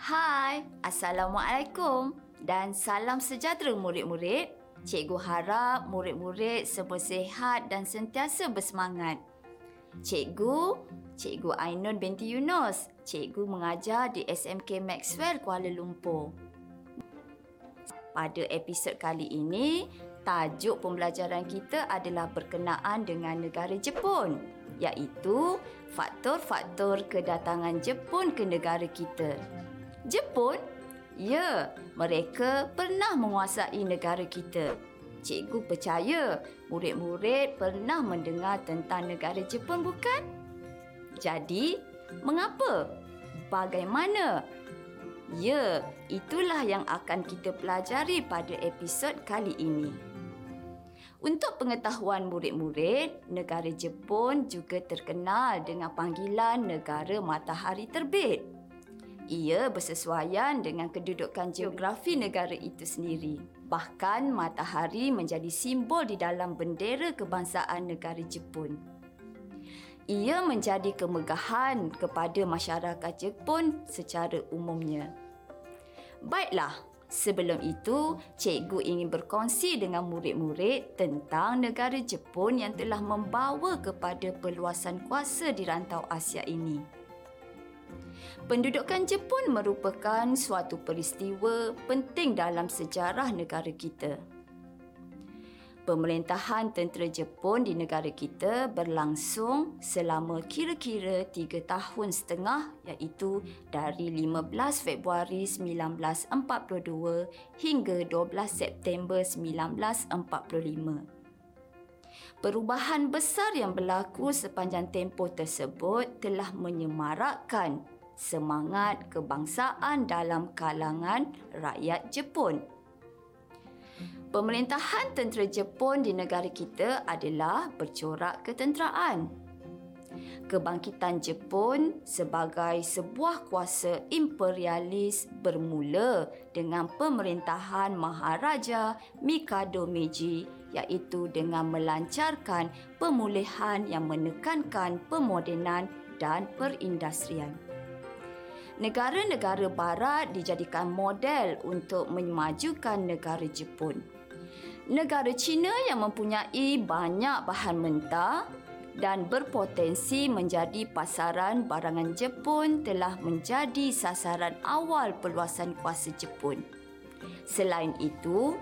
Hai, Assalamualaikum dan salam sejahtera murid-murid. Cikgu harap murid-murid semua sihat dan sentiasa bersemangat. Cikgu, Cikgu Ainun binti Yunus. Cikgu mengajar di SMK Maxwell Kuala Lumpur. Pada episod kali ini, tajuk pembelajaran kita adalah berkenaan dengan negara Jepun, iaitu faktor-faktor kedatangan Jepun ke negara kita. Jepun? Ya, mereka pernah menguasai negara kita. Cikgu percaya murid-murid pernah mendengar tentang negara Jepun bukan? Jadi, mengapa? Bagaimana? Ya, itulah yang akan kita pelajari pada episod kali ini. Untuk pengetahuan murid-murid, negara Jepun juga terkenal dengan panggilan negara matahari terbit. Ia bersesuaian dengan kedudukan geografi negara itu sendiri. Bahkan matahari menjadi simbol di dalam bendera kebangsaan negara Jepun. Ia menjadi kemegahan kepada masyarakat Jepun secara umumnya. Baiklah, sebelum itu cikgu ingin berkongsi dengan murid-murid tentang negara Jepun yang telah membawa kepada perluasan kuasa di rantau Asia ini. Pendudukan Jepun merupakan suatu peristiwa penting dalam sejarah negara kita. Pemerintahan tentera Jepun di negara kita berlangsung selama kira-kira tiga tahun setengah iaitu dari 15 Februari 1942 hingga 12 September 1945. Perubahan besar yang berlaku sepanjang tempoh tersebut telah menyemarakkan semangat kebangsaan dalam kalangan rakyat Jepun. Pemerintahan tentera Jepun di negara kita adalah bercorak ketenteraan. Kebangkitan Jepun sebagai sebuah kuasa imperialis bermula dengan pemerintahan Maharaja Mikado Meiji iaitu dengan melancarkan pemulihan yang menekankan pemodenan dan perindustrian negara-negara barat dijadikan model untuk memajukan negara Jepun. Negara China yang mempunyai banyak bahan mentah dan berpotensi menjadi pasaran barangan Jepun telah menjadi sasaran awal perluasan kuasa Jepun. Selain itu,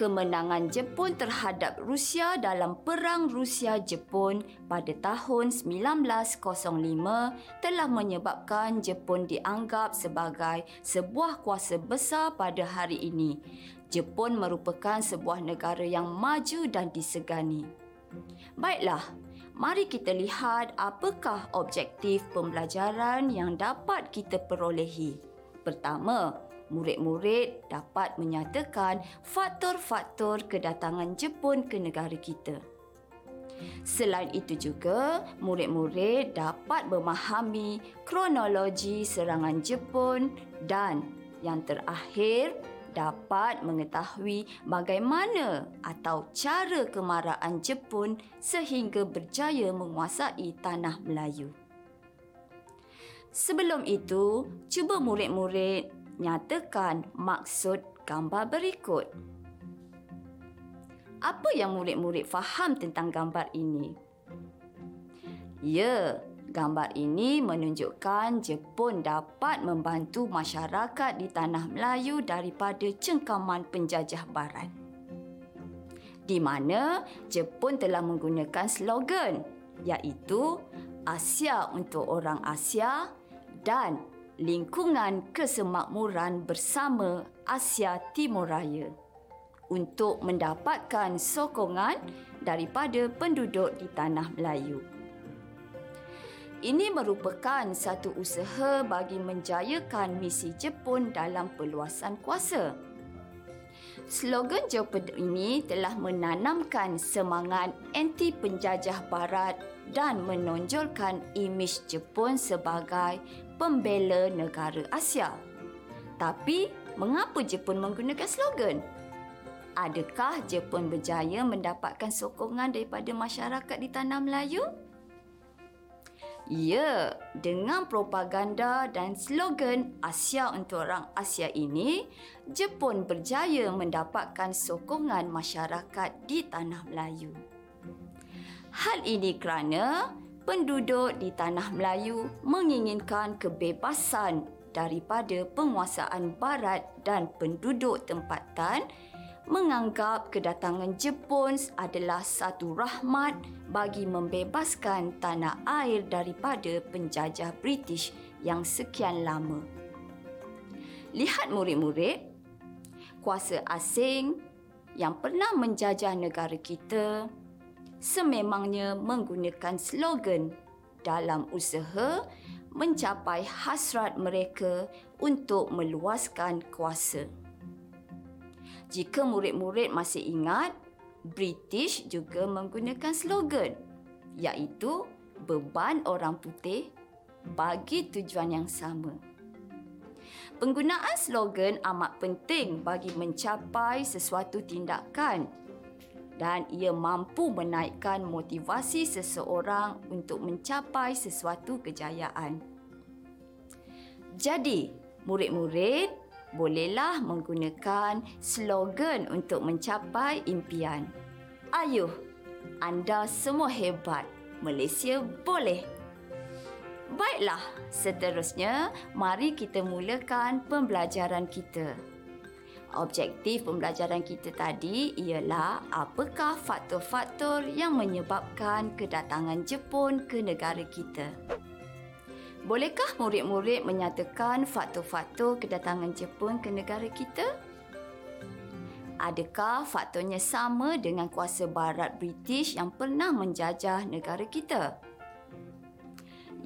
kemenangan Jepun terhadap Rusia dalam Perang Rusia-Jepun pada tahun 1905 telah menyebabkan Jepun dianggap sebagai sebuah kuasa besar pada hari ini. Jepun merupakan sebuah negara yang maju dan disegani. Baiklah, mari kita lihat apakah objektif pembelajaran yang dapat kita perolehi. Pertama, murid-murid dapat menyatakan faktor-faktor kedatangan Jepun ke negara kita. Selain itu juga, murid-murid dapat memahami kronologi serangan Jepun dan yang terakhir dapat mengetahui bagaimana atau cara kemarahan Jepun sehingga berjaya menguasai tanah Melayu. Sebelum itu, cuba murid-murid nyatakan maksud gambar berikut. Apa yang murid-murid faham tentang gambar ini? Ya, gambar ini menunjukkan Jepun dapat membantu masyarakat di tanah Melayu daripada cengkaman penjajah barat. Di mana Jepun telah menggunakan slogan iaitu Asia untuk orang Asia dan lingkungan kesemakmuran bersama Asia Timur Raya untuk mendapatkan sokongan daripada penduduk di tanah Melayu. Ini merupakan satu usaha bagi menjayakan misi Jepun dalam perluasan kuasa. Slogan Jepun ini telah menanamkan semangat anti penjajah barat dan menonjolkan imej Jepun sebagai pembela negara Asia. Tapi, mengapa Jepun menggunakan slogan? Adakah Jepun berjaya mendapatkan sokongan daripada masyarakat di tanah Melayu? Ya, dengan propaganda dan slogan Asia untuk orang Asia ini, Jepun berjaya mendapatkan sokongan masyarakat di tanah Melayu. Hal ini kerana penduduk di tanah Melayu menginginkan kebebasan daripada penguasaan barat dan penduduk tempatan menganggap kedatangan Jepun adalah satu rahmat bagi membebaskan tanah air daripada penjajah British yang sekian lama. Lihat murid-murid, kuasa asing yang pernah menjajah negara kita sememangnya menggunakan slogan dalam usaha mencapai hasrat mereka untuk meluaskan kuasa. Jika murid-murid masih ingat, British juga menggunakan slogan iaitu beban orang putih bagi tujuan yang sama. Penggunaan slogan amat penting bagi mencapai sesuatu tindakan dan ia mampu menaikkan motivasi seseorang untuk mencapai sesuatu kejayaan. Jadi, murid-murid bolehlah menggunakan slogan untuk mencapai impian. Ayuh, anda semua hebat. Malaysia boleh. Baiklah, seterusnya mari kita mulakan pembelajaran kita. Objektif pembelajaran kita tadi ialah apakah faktor-faktor yang menyebabkan kedatangan Jepun ke negara kita. Bolehkah murid-murid menyatakan faktor-faktor kedatangan Jepun ke negara kita? Adakah faktornya sama dengan kuasa barat British yang pernah menjajah negara kita?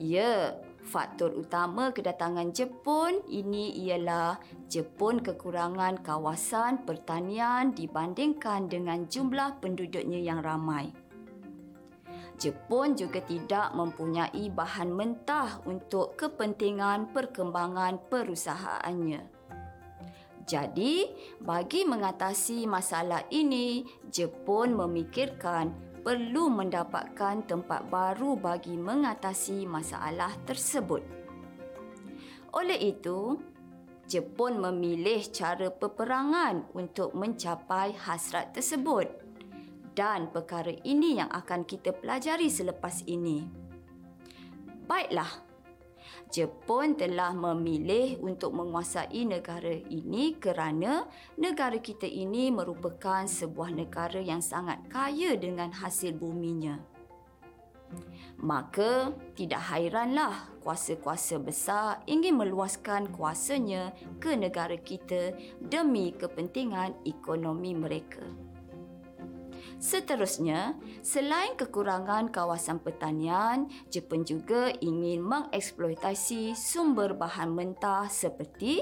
Ya, faktor utama kedatangan Jepun ini ialah Jepun kekurangan kawasan pertanian dibandingkan dengan jumlah penduduknya yang ramai. Jepun juga tidak mempunyai bahan mentah untuk kepentingan perkembangan perusahaannya. Jadi, bagi mengatasi masalah ini, Jepun memikirkan perlu mendapatkan tempat baru bagi mengatasi masalah tersebut. Oleh itu, Jepun memilih cara peperangan untuk mencapai hasrat tersebut dan perkara ini yang akan kita pelajari selepas ini. Baiklah, Jepun telah memilih untuk menguasai negara ini kerana negara kita ini merupakan sebuah negara yang sangat kaya dengan hasil buminya. Maka tidak hairanlah kuasa-kuasa besar ingin meluaskan kuasanya ke negara kita demi kepentingan ekonomi mereka. Seterusnya, selain kekurangan kawasan pertanian, Jepun juga ingin mengeksploitasi sumber bahan mentah seperti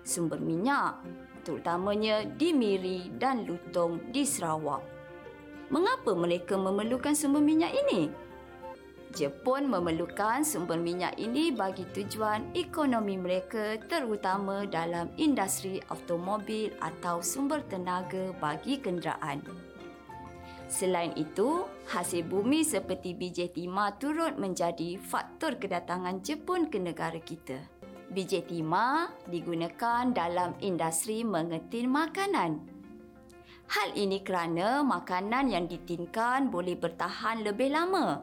sumber minyak, terutamanya di Miri dan Lutong di Sarawak. Mengapa mereka memerlukan sumber minyak ini? Jepun memerlukan sumber minyak ini bagi tujuan ekonomi mereka terutama dalam industri automobil atau sumber tenaga bagi kenderaan. Selain itu, hasil bumi seperti biji timah turut menjadi faktor kedatangan Jepun ke negara kita. Biji timah digunakan dalam industri mengetin makanan. Hal ini kerana makanan yang ditinkan boleh bertahan lebih lama.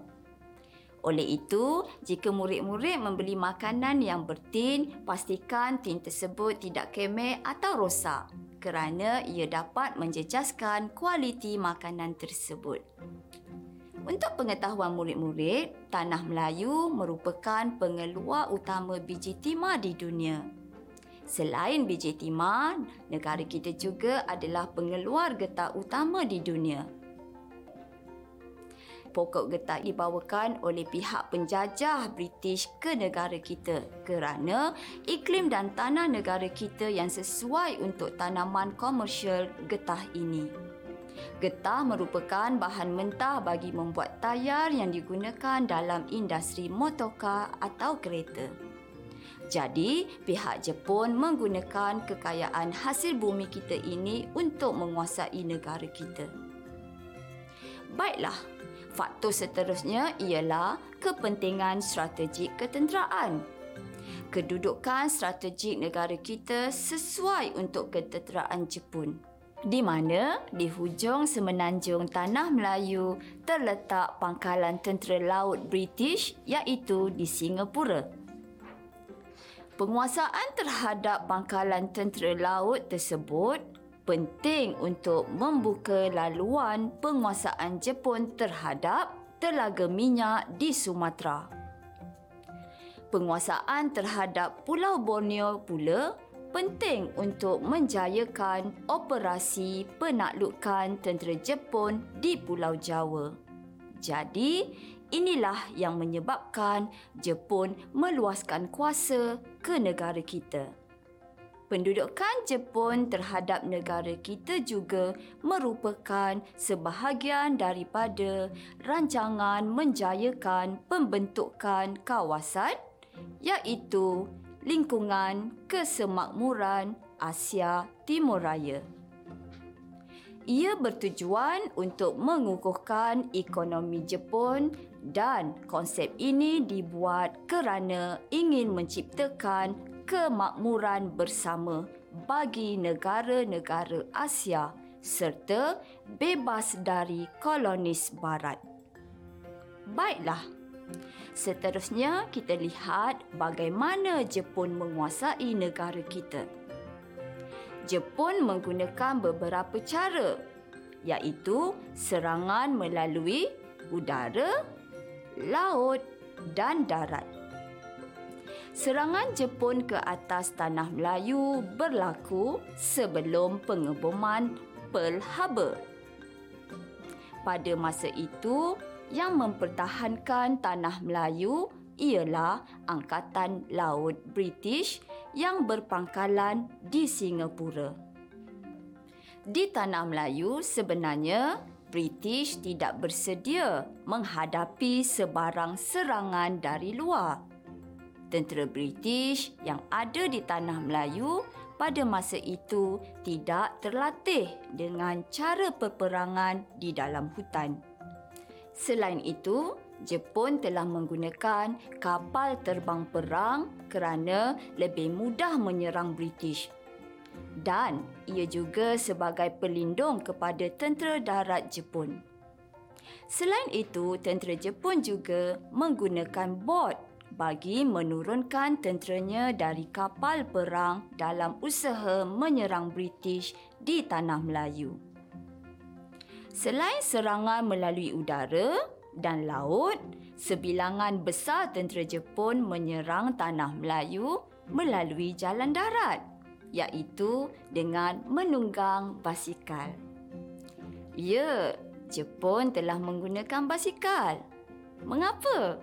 Oleh itu, jika murid-murid membeli makanan yang bertin, pastikan tin tersebut tidak kemek atau rosak kerana ia dapat menjejaskan kualiti makanan tersebut. Untuk pengetahuan murid-murid, Tanah Melayu merupakan pengeluar utama biji timah di dunia. Selain biji timah, negara kita juga adalah pengeluar getah utama di dunia pokok getah dibawakan oleh pihak penjajah British ke negara kita kerana iklim dan tanah negara kita yang sesuai untuk tanaman komersial getah ini. Getah merupakan bahan mentah bagi membuat tayar yang digunakan dalam industri motorkar atau kereta. Jadi, pihak Jepun menggunakan kekayaan hasil bumi kita ini untuk menguasai negara kita. Baiklah, Faktor seterusnya ialah kepentingan strategik ketenteraan. Kedudukan strategik negara kita sesuai untuk ketenteraan Jepun. Di mana di hujung semenanjung Tanah Melayu terletak pangkalan tentera laut British iaitu di Singapura. Penguasaan terhadap pangkalan tentera laut tersebut penting untuk membuka laluan penguasaan Jepun terhadap telaga minyak di Sumatera. Penguasaan terhadap Pulau Borneo pula penting untuk menjayakan operasi penaklukan tentera Jepun di Pulau Jawa. Jadi, inilah yang menyebabkan Jepun meluaskan kuasa ke negara kita pendudukan Jepun terhadap negara kita juga merupakan sebahagian daripada rancangan menjayakan pembentukan kawasan iaitu lingkungan kesemakmuran Asia Timur Raya. Ia bertujuan untuk mengukuhkan ekonomi Jepun dan konsep ini dibuat kerana ingin menciptakan kemakmuran bersama bagi negara-negara Asia serta bebas dari kolonis barat. Baiklah. Seterusnya kita lihat bagaimana Jepun menguasai negara kita. Jepun menggunakan beberapa cara iaitu serangan melalui udara, laut dan darat. Serangan Jepun ke atas tanah Melayu berlaku sebelum pengeboman Pearl Harbor. Pada masa itu, yang mempertahankan tanah Melayu ialah Angkatan Laut British yang berpangkalan di Singapura. Di tanah Melayu sebenarnya British tidak bersedia menghadapi sebarang serangan dari luar tentera British yang ada di tanah Melayu pada masa itu tidak terlatih dengan cara peperangan di dalam hutan. Selain itu, Jepun telah menggunakan kapal terbang perang kerana lebih mudah menyerang British. Dan ia juga sebagai pelindung kepada tentera darat Jepun. Selain itu, tentera Jepun juga menggunakan bot bagi menurunkan tenteranya dari kapal perang dalam usaha menyerang British di Tanah Melayu. Selain serangan melalui udara dan laut, sebilangan besar tentera Jepun menyerang Tanah Melayu melalui jalan darat iaitu dengan menunggang basikal. Ya, Jepun telah menggunakan basikal. Mengapa?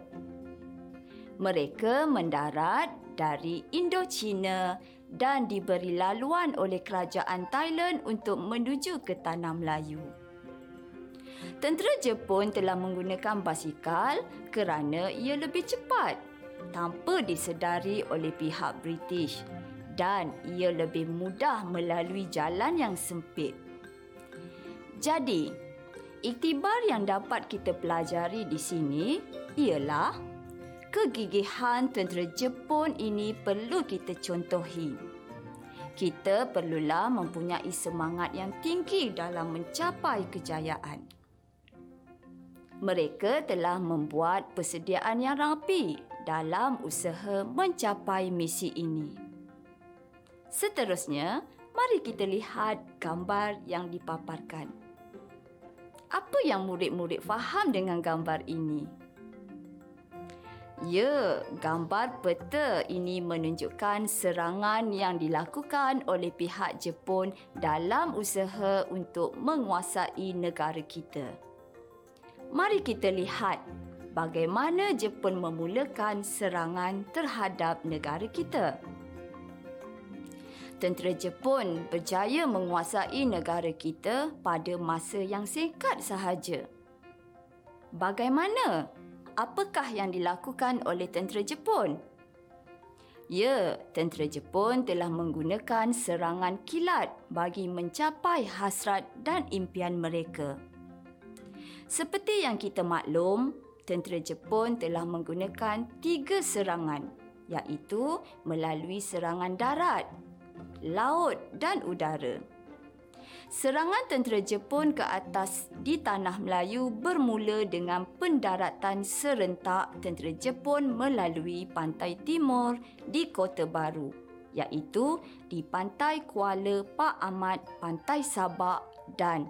Mereka mendarat dari Indochina dan diberi laluan oleh kerajaan Thailand untuk menuju ke Tanah Melayu. Tentera Jepun telah menggunakan basikal kerana ia lebih cepat tanpa disedari oleh pihak British dan ia lebih mudah melalui jalan yang sempit. Jadi, iktibar yang dapat kita pelajari di sini ialah kegigihan tentera Jepun ini perlu kita contohi. Kita perlulah mempunyai semangat yang tinggi dalam mencapai kejayaan. Mereka telah membuat persediaan yang rapi dalam usaha mencapai misi ini. Seterusnya, mari kita lihat gambar yang dipaparkan. Apa yang murid-murid faham dengan gambar ini? Ya, gambar peta ini menunjukkan serangan yang dilakukan oleh pihak Jepun dalam usaha untuk menguasai negara kita. Mari kita lihat bagaimana Jepun memulakan serangan terhadap negara kita. Tentera Jepun berjaya menguasai negara kita pada masa yang singkat sahaja. Bagaimana apakah yang dilakukan oleh tentera Jepun? Ya, tentera Jepun telah menggunakan serangan kilat bagi mencapai hasrat dan impian mereka. Seperti yang kita maklum, tentera Jepun telah menggunakan tiga serangan iaitu melalui serangan darat, laut dan udara. Serangan tentera Jepun ke atas di tanah Melayu bermula dengan pendaratan serentak tentera Jepun melalui pantai timur di Kota Baru iaitu di Pantai Kuala Pak Amat, Pantai Sabak dan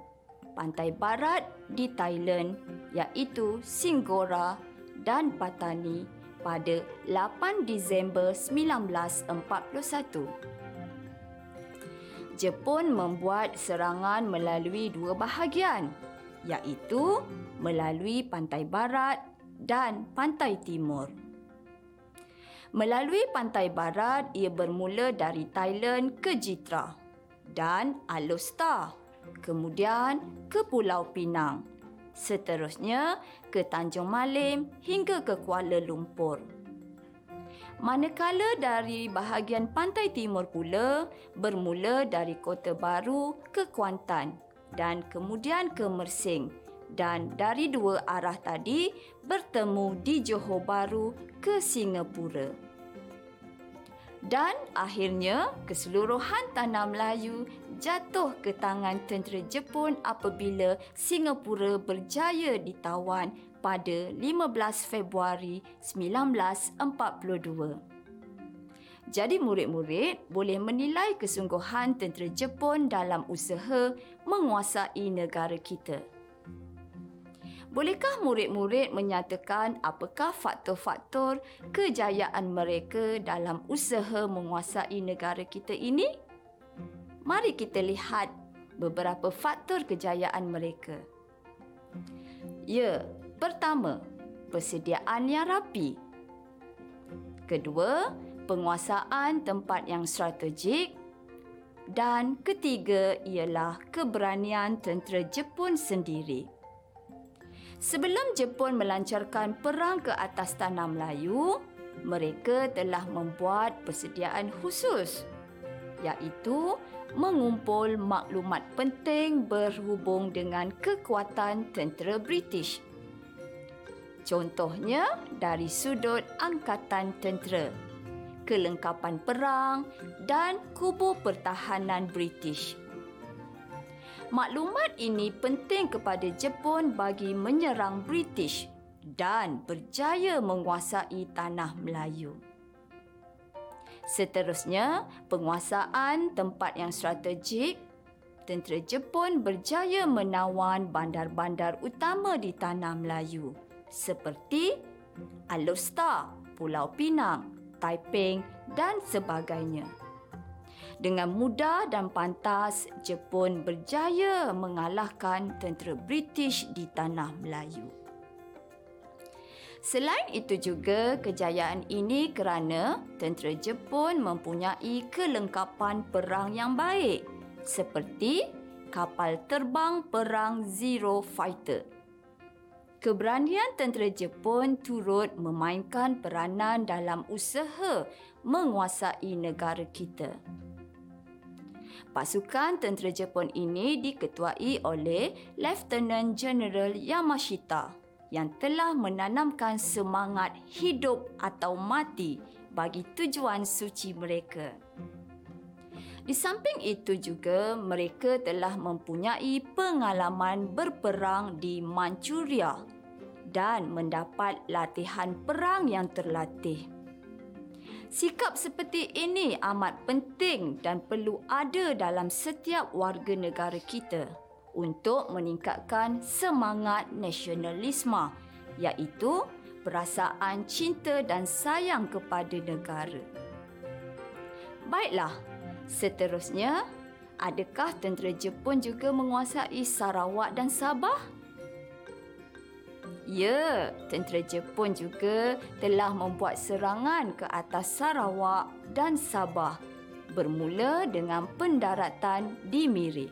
Pantai Barat di Thailand iaitu Singgora dan Patani pada 8 Disember 1941. Jepun membuat serangan melalui dua bahagian iaitu melalui pantai barat dan pantai timur. Melalui pantai barat ia bermula dari Thailand ke Jitra dan Alostar, kemudian ke Pulau Pinang. Seterusnya ke Tanjung Malim hingga ke Kuala Lumpur. Manakala dari bahagian pantai timur pula bermula dari Kota Baru ke Kuantan dan kemudian ke Mersing dan dari dua arah tadi bertemu di Johor Baru ke Singapura. Dan akhirnya keseluruhan tanah Melayu jatuh ke tangan tentera Jepun apabila Singapura berjaya ditawan pada 15 Februari 1942. Jadi murid-murid boleh menilai kesungguhan tentera Jepun dalam usaha menguasai negara kita. Bolehkah murid-murid menyatakan apakah faktor-faktor kejayaan mereka dalam usaha menguasai negara kita ini? Mari kita lihat beberapa faktor kejayaan mereka. Ya, Pertama, persediaan yang rapi. Kedua, penguasaan tempat yang strategik. Dan ketiga ialah keberanian tentera Jepun sendiri. Sebelum Jepun melancarkan perang ke atas tanah Melayu, mereka telah membuat persediaan khusus iaitu mengumpul maklumat penting berhubung dengan kekuatan tentera British. Contohnya dari sudut angkatan tentera, kelengkapan perang dan kubu pertahanan British. Maklumat ini penting kepada Jepun bagi menyerang British dan berjaya menguasai tanah Melayu. Seterusnya, penguasaan tempat yang strategik tentera Jepun berjaya menawan bandar-bandar utama di tanah Melayu seperti Alostar, Pulau Pinang, Taiping dan sebagainya. Dengan mudah dan pantas, Jepun berjaya mengalahkan tentera British di tanah Melayu. Selain itu juga, kejayaan ini kerana tentera Jepun mempunyai kelengkapan perang yang baik seperti kapal terbang perang Zero Fighter keberanian tentera Jepun turut memainkan peranan dalam usaha menguasai negara kita. Pasukan tentera Jepun ini diketuai oleh Lieutenant General Yamashita yang telah menanamkan semangat hidup atau mati bagi tujuan suci mereka. Di samping itu juga mereka telah mempunyai pengalaman berperang di Manchuria dan mendapat latihan perang yang terlatih. Sikap seperti ini amat penting dan perlu ada dalam setiap warga negara kita untuk meningkatkan semangat nasionalisme iaitu perasaan cinta dan sayang kepada negara. Baiklah, seterusnya, adakah tentera Jepun juga menguasai Sarawak dan Sabah? Ya, tentera Jepun juga telah membuat serangan ke atas Sarawak dan Sabah bermula dengan pendaratan di Miri.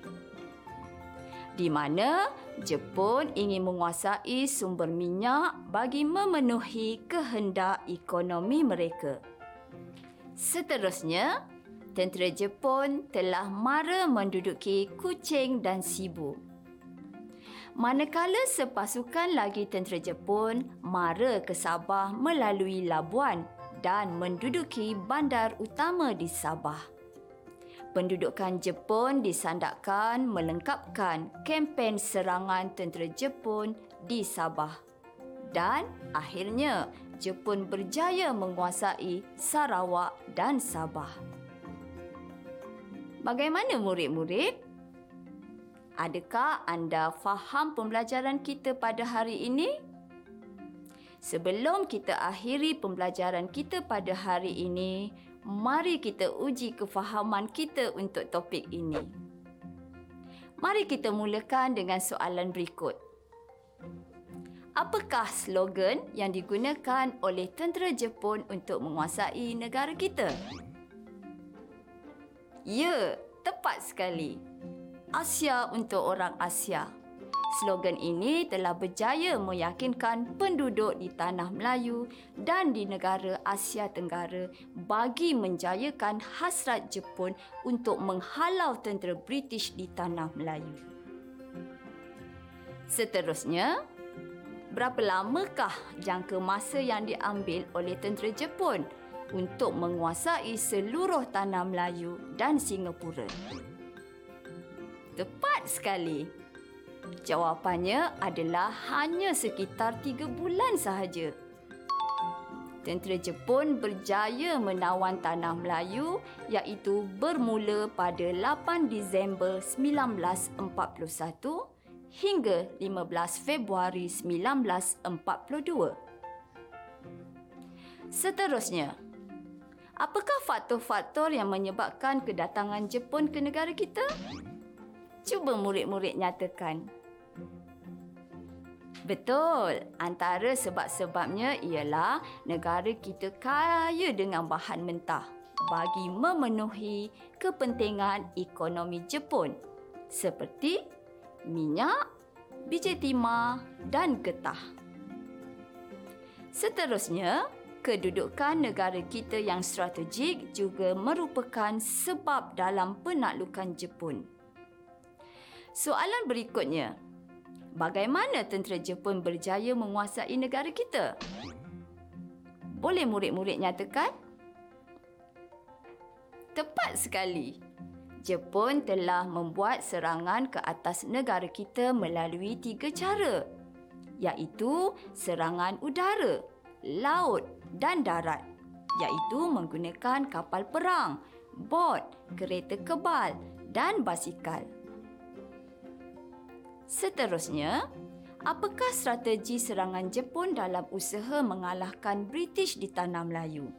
Di mana Jepun ingin menguasai sumber minyak bagi memenuhi kehendak ekonomi mereka. Seterusnya, tentera Jepun telah mara menduduki Kuching dan Sibu Manakala sepasukan lagi tentera Jepun mara ke Sabah melalui Labuan dan menduduki bandar utama di Sabah. Pendudukan Jepun disandakkan melengkapkan kempen serangan tentera Jepun di Sabah. Dan akhirnya Jepun berjaya menguasai Sarawak dan Sabah. Bagaimana murid-murid? Adakah anda faham pembelajaran kita pada hari ini? Sebelum kita akhiri pembelajaran kita pada hari ini, mari kita uji kefahaman kita untuk topik ini. Mari kita mulakan dengan soalan berikut. Apakah slogan yang digunakan oleh tentera Jepun untuk menguasai negara kita? Ya, tepat sekali. Asia untuk orang Asia. Slogan ini telah berjaya meyakinkan penduduk di tanah Melayu dan di negara Asia Tenggara bagi menjayakan hasrat Jepun untuk menghalau tentera British di tanah Melayu. Seterusnya, berapa lamakah jangka masa yang diambil oleh tentera Jepun untuk menguasai seluruh tanah Melayu dan Singapura? Tepat sekali. Jawapannya adalah hanya sekitar tiga bulan sahaja. Tentera Jepun berjaya menawan tanah Melayu iaitu bermula pada 8 Disember 1941 hingga 15 Februari 1942. Seterusnya, apakah faktor-faktor yang menyebabkan kedatangan Jepun ke negara kita? Cuba murid-murid nyatakan. Betul, antara sebab-sebabnya ialah negara kita kaya dengan bahan mentah bagi memenuhi kepentingan ekonomi Jepun seperti minyak, biji timah dan getah. Seterusnya, kedudukan negara kita yang strategik juga merupakan sebab dalam penaklukan Jepun. Soalan berikutnya. Bagaimana tentera Jepun berjaya menguasai negara kita? Boleh murid-murid nyatakan? Tepat sekali. Jepun telah membuat serangan ke atas negara kita melalui tiga cara. Iaitu serangan udara, laut dan darat. Iaitu menggunakan kapal perang, bot, kereta kebal dan basikal. Seterusnya, apakah strategi serangan Jepun dalam usaha mengalahkan British di Tanah Melayu?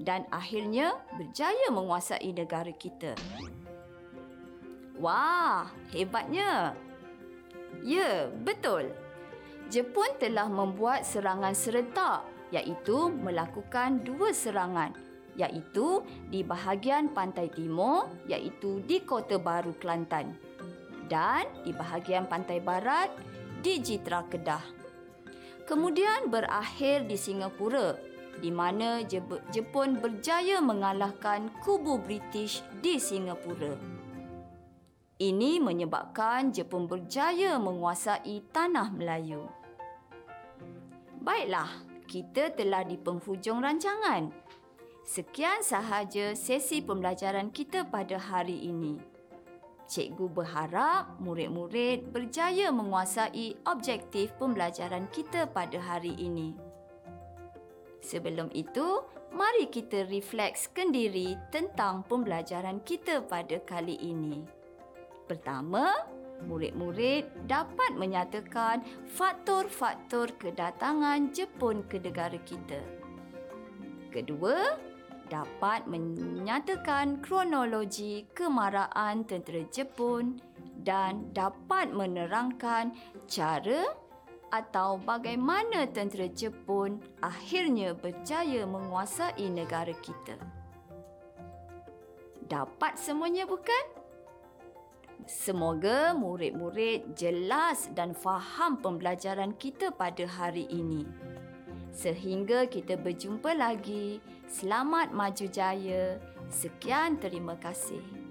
Dan akhirnya berjaya menguasai negara kita. Wah, hebatnya. Ya, betul. Jepun telah membuat serangan serentak iaitu melakukan dua serangan iaitu di bahagian pantai timur iaitu di Kota Baru Kelantan dan di bahagian pantai barat di Jitra Kedah. Kemudian berakhir di Singapura di mana Jepun berjaya mengalahkan kubu British di Singapura. Ini menyebabkan Jepun berjaya menguasai tanah Melayu. Baiklah, kita telah di penghujung rancangan. Sekian sahaja sesi pembelajaran kita pada hari ini cikgu berharap murid-murid berjaya menguasai objektif pembelajaran kita pada hari ini. Sebelum itu, mari kita reflekskan diri tentang pembelajaran kita pada kali ini. Pertama, murid-murid dapat menyatakan faktor-faktor kedatangan Jepun ke negara kita. Kedua, dapat menyatakan kronologi kemarahan tentera Jepun dan dapat menerangkan cara atau bagaimana tentera Jepun akhirnya berjaya menguasai negara kita. Dapat semuanya bukan? Semoga murid-murid jelas dan faham pembelajaran kita pada hari ini. Sehingga kita berjumpa lagi. Selamat maju jaya. Sekian terima kasih.